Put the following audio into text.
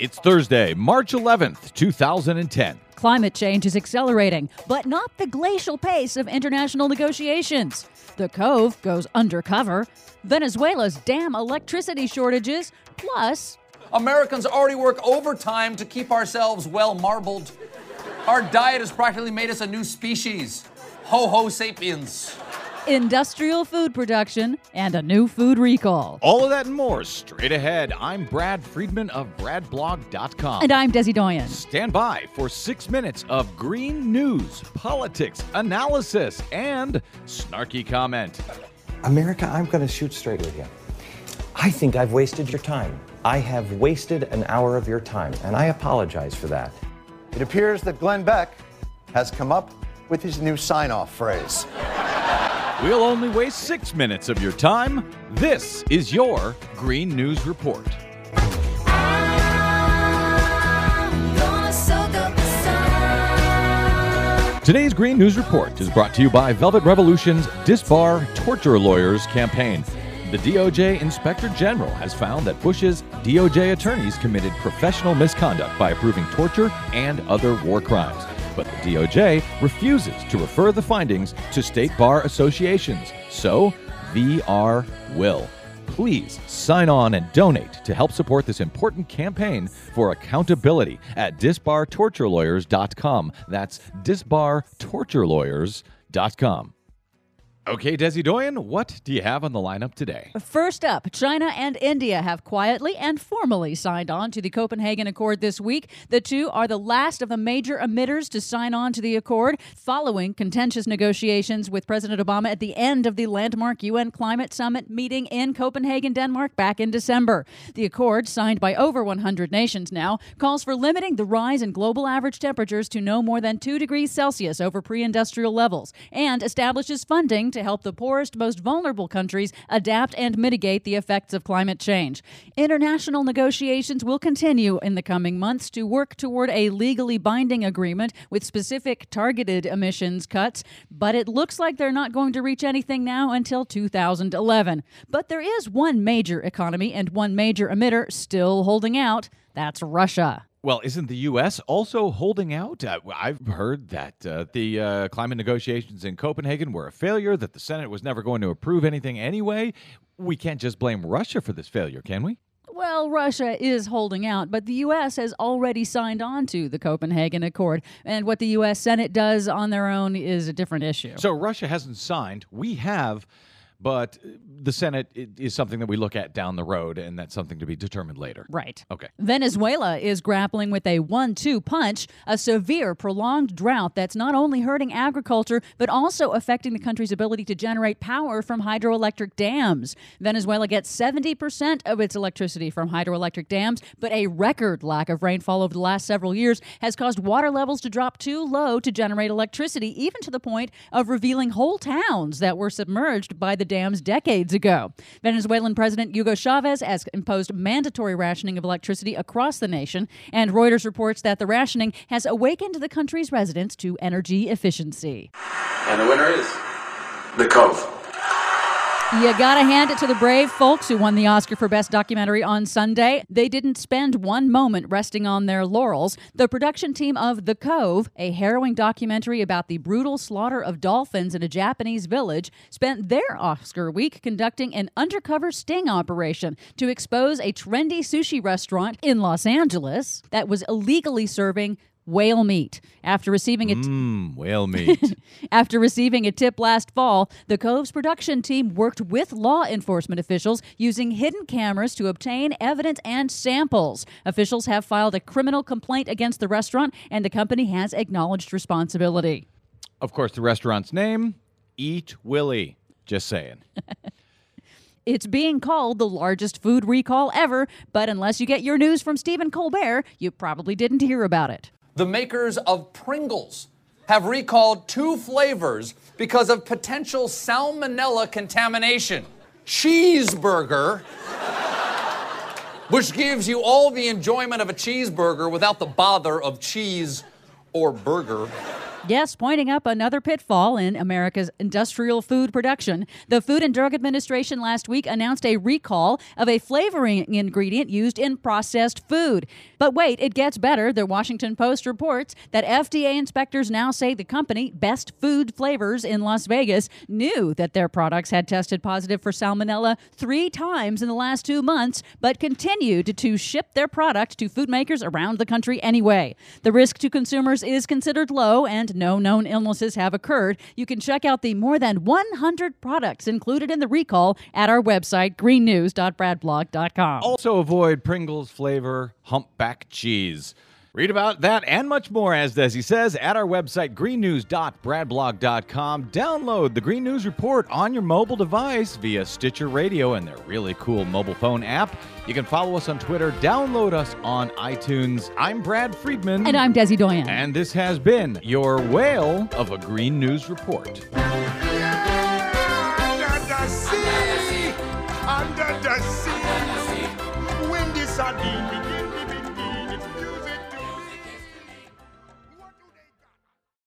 It's Thursday, March 11th, 2010. Climate change is accelerating, but not the glacial pace of international negotiations. The Cove goes undercover. Venezuela's dam electricity shortages, plus. Americans already work overtime to keep ourselves well marbled. Our diet has practically made us a new species. Ho ho sapiens industrial food production, and a new food recall. All of that and more straight ahead. I'm Brad Friedman of BradBlog.com. And I'm Desi Doyen. Stand by for six minutes of green news, politics, analysis, and snarky comment. America, I'm going to shoot straight with you. I think I've wasted your time. I have wasted an hour of your time, and I apologize for that. It appears that Glenn Beck has come up with his new sign off phrase. We'll only waste six minutes of your time. This is your Green News Report. Today's Green News Report is brought to you by Velvet Revolution's Disbar Torture Lawyers campaign. The DOJ Inspector General has found that Bush's DOJ attorneys committed professional misconduct by approving torture and other war crimes but the DOJ refuses to refer the findings to state bar associations. So, VR will. Please sign on and donate to help support this important campaign for accountability at disbartorturelawyers.com. That's disbartorturelawyers.com. Okay, Desi Doyen, what do you have on the lineup today? First up, China and India have quietly and formally signed on to the Copenhagen Accord this week. The two are the last of the major emitters to sign on to the accord following contentious negotiations with President Obama at the end of the landmark UN Climate Summit meeting in Copenhagen, Denmark back in December. The accord, signed by over 100 nations now, calls for limiting the rise in global average temperatures to no more than 2 degrees Celsius over pre industrial levels and establishes funding to help the poorest, most vulnerable countries adapt and mitigate the effects of climate change. International negotiations will continue in the coming months to work toward a legally binding agreement with specific targeted emissions cuts, but it looks like they're not going to reach anything now until 2011. But there is one major economy and one major emitter still holding out. That's Russia. Well, isn't the U.S. also holding out? Uh, I've heard that uh, the uh, climate negotiations in Copenhagen were a failure, that the Senate was never going to approve anything anyway. We can't just blame Russia for this failure, can we? Well, Russia is holding out, but the U.S. has already signed on to the Copenhagen Accord. And what the U.S. Senate does on their own is a different issue. So Russia hasn't signed. We have but uh, the Senate is something that we look at down the road, and that's something to be determined later. Right. Okay. Venezuela is grappling with a one two punch, a severe, prolonged drought that's not only hurting agriculture, but also affecting the country's ability to generate power from hydroelectric dams. Venezuela gets 70% of its electricity from hydroelectric dams, but a record lack of rainfall over the last several years has caused water levels to drop too low to generate electricity, even to the point of revealing whole towns that were submerged by the dams decades ago. Venezuelan President Hugo Chavez has imposed mandatory rationing of electricity across the nation, and Reuters reports that the rationing has awakened the country's residents to energy efficiency. And the winner is The Cove. You gotta hand it to the brave folks who won the Oscar for Best Documentary on Sunday. They didn't spend one moment resting on their laurels. The production team of The Cove, a harrowing documentary about the brutal slaughter of dolphins in a Japanese village, spent their Oscar week conducting an undercover sting operation to expose a trendy sushi restaurant in Los Angeles that was illegally serving whale meat. After receiving a t- mm, whale meat. After receiving a tip last fall, the Cove's production team worked with law enforcement officials using hidden cameras to obtain evidence and samples. Officials have filed a criminal complaint against the restaurant and the company has acknowledged responsibility. Of course, the restaurant's name, Eat Willie. Just saying. It's being called the largest food recall ever, but unless you get your news from Stephen Colbert, you probably didn't hear about it the makers of Pringles have recalled two flavors because of potential salmonella contamination. Cheeseburger, which gives you all the enjoyment of a cheeseburger without the bother of cheese or burger, Yes, pointing up another pitfall in America's industrial food production. The Food and Drug Administration last week announced a recall of a flavoring ingredient used in processed food. But wait, it gets better. The Washington Post reports that FDA inspectors now say the company, Basic Food Flavors in Las Vegas, knew that their products had tested positive for salmonella three times in the last two months, but continued to ship their product to food makers around the country anyway. The risk to consumers is considered low and no known illnesses have occurred. You can check out the more than 100 products included in the recall at our website, greennews.bradblog.com. Also, avoid Pringles flavor humpback cheese. Read about that and much more, as Desi says, at our website, greennews.bradblog.com. Download the Green News Report on your mobile device via Stitcher Radio and their really cool mobile phone app. You can follow us on Twitter, download us on iTunes. I'm Brad Friedman. And I'm Desi Doyen. And this has been your whale of a Green News Report.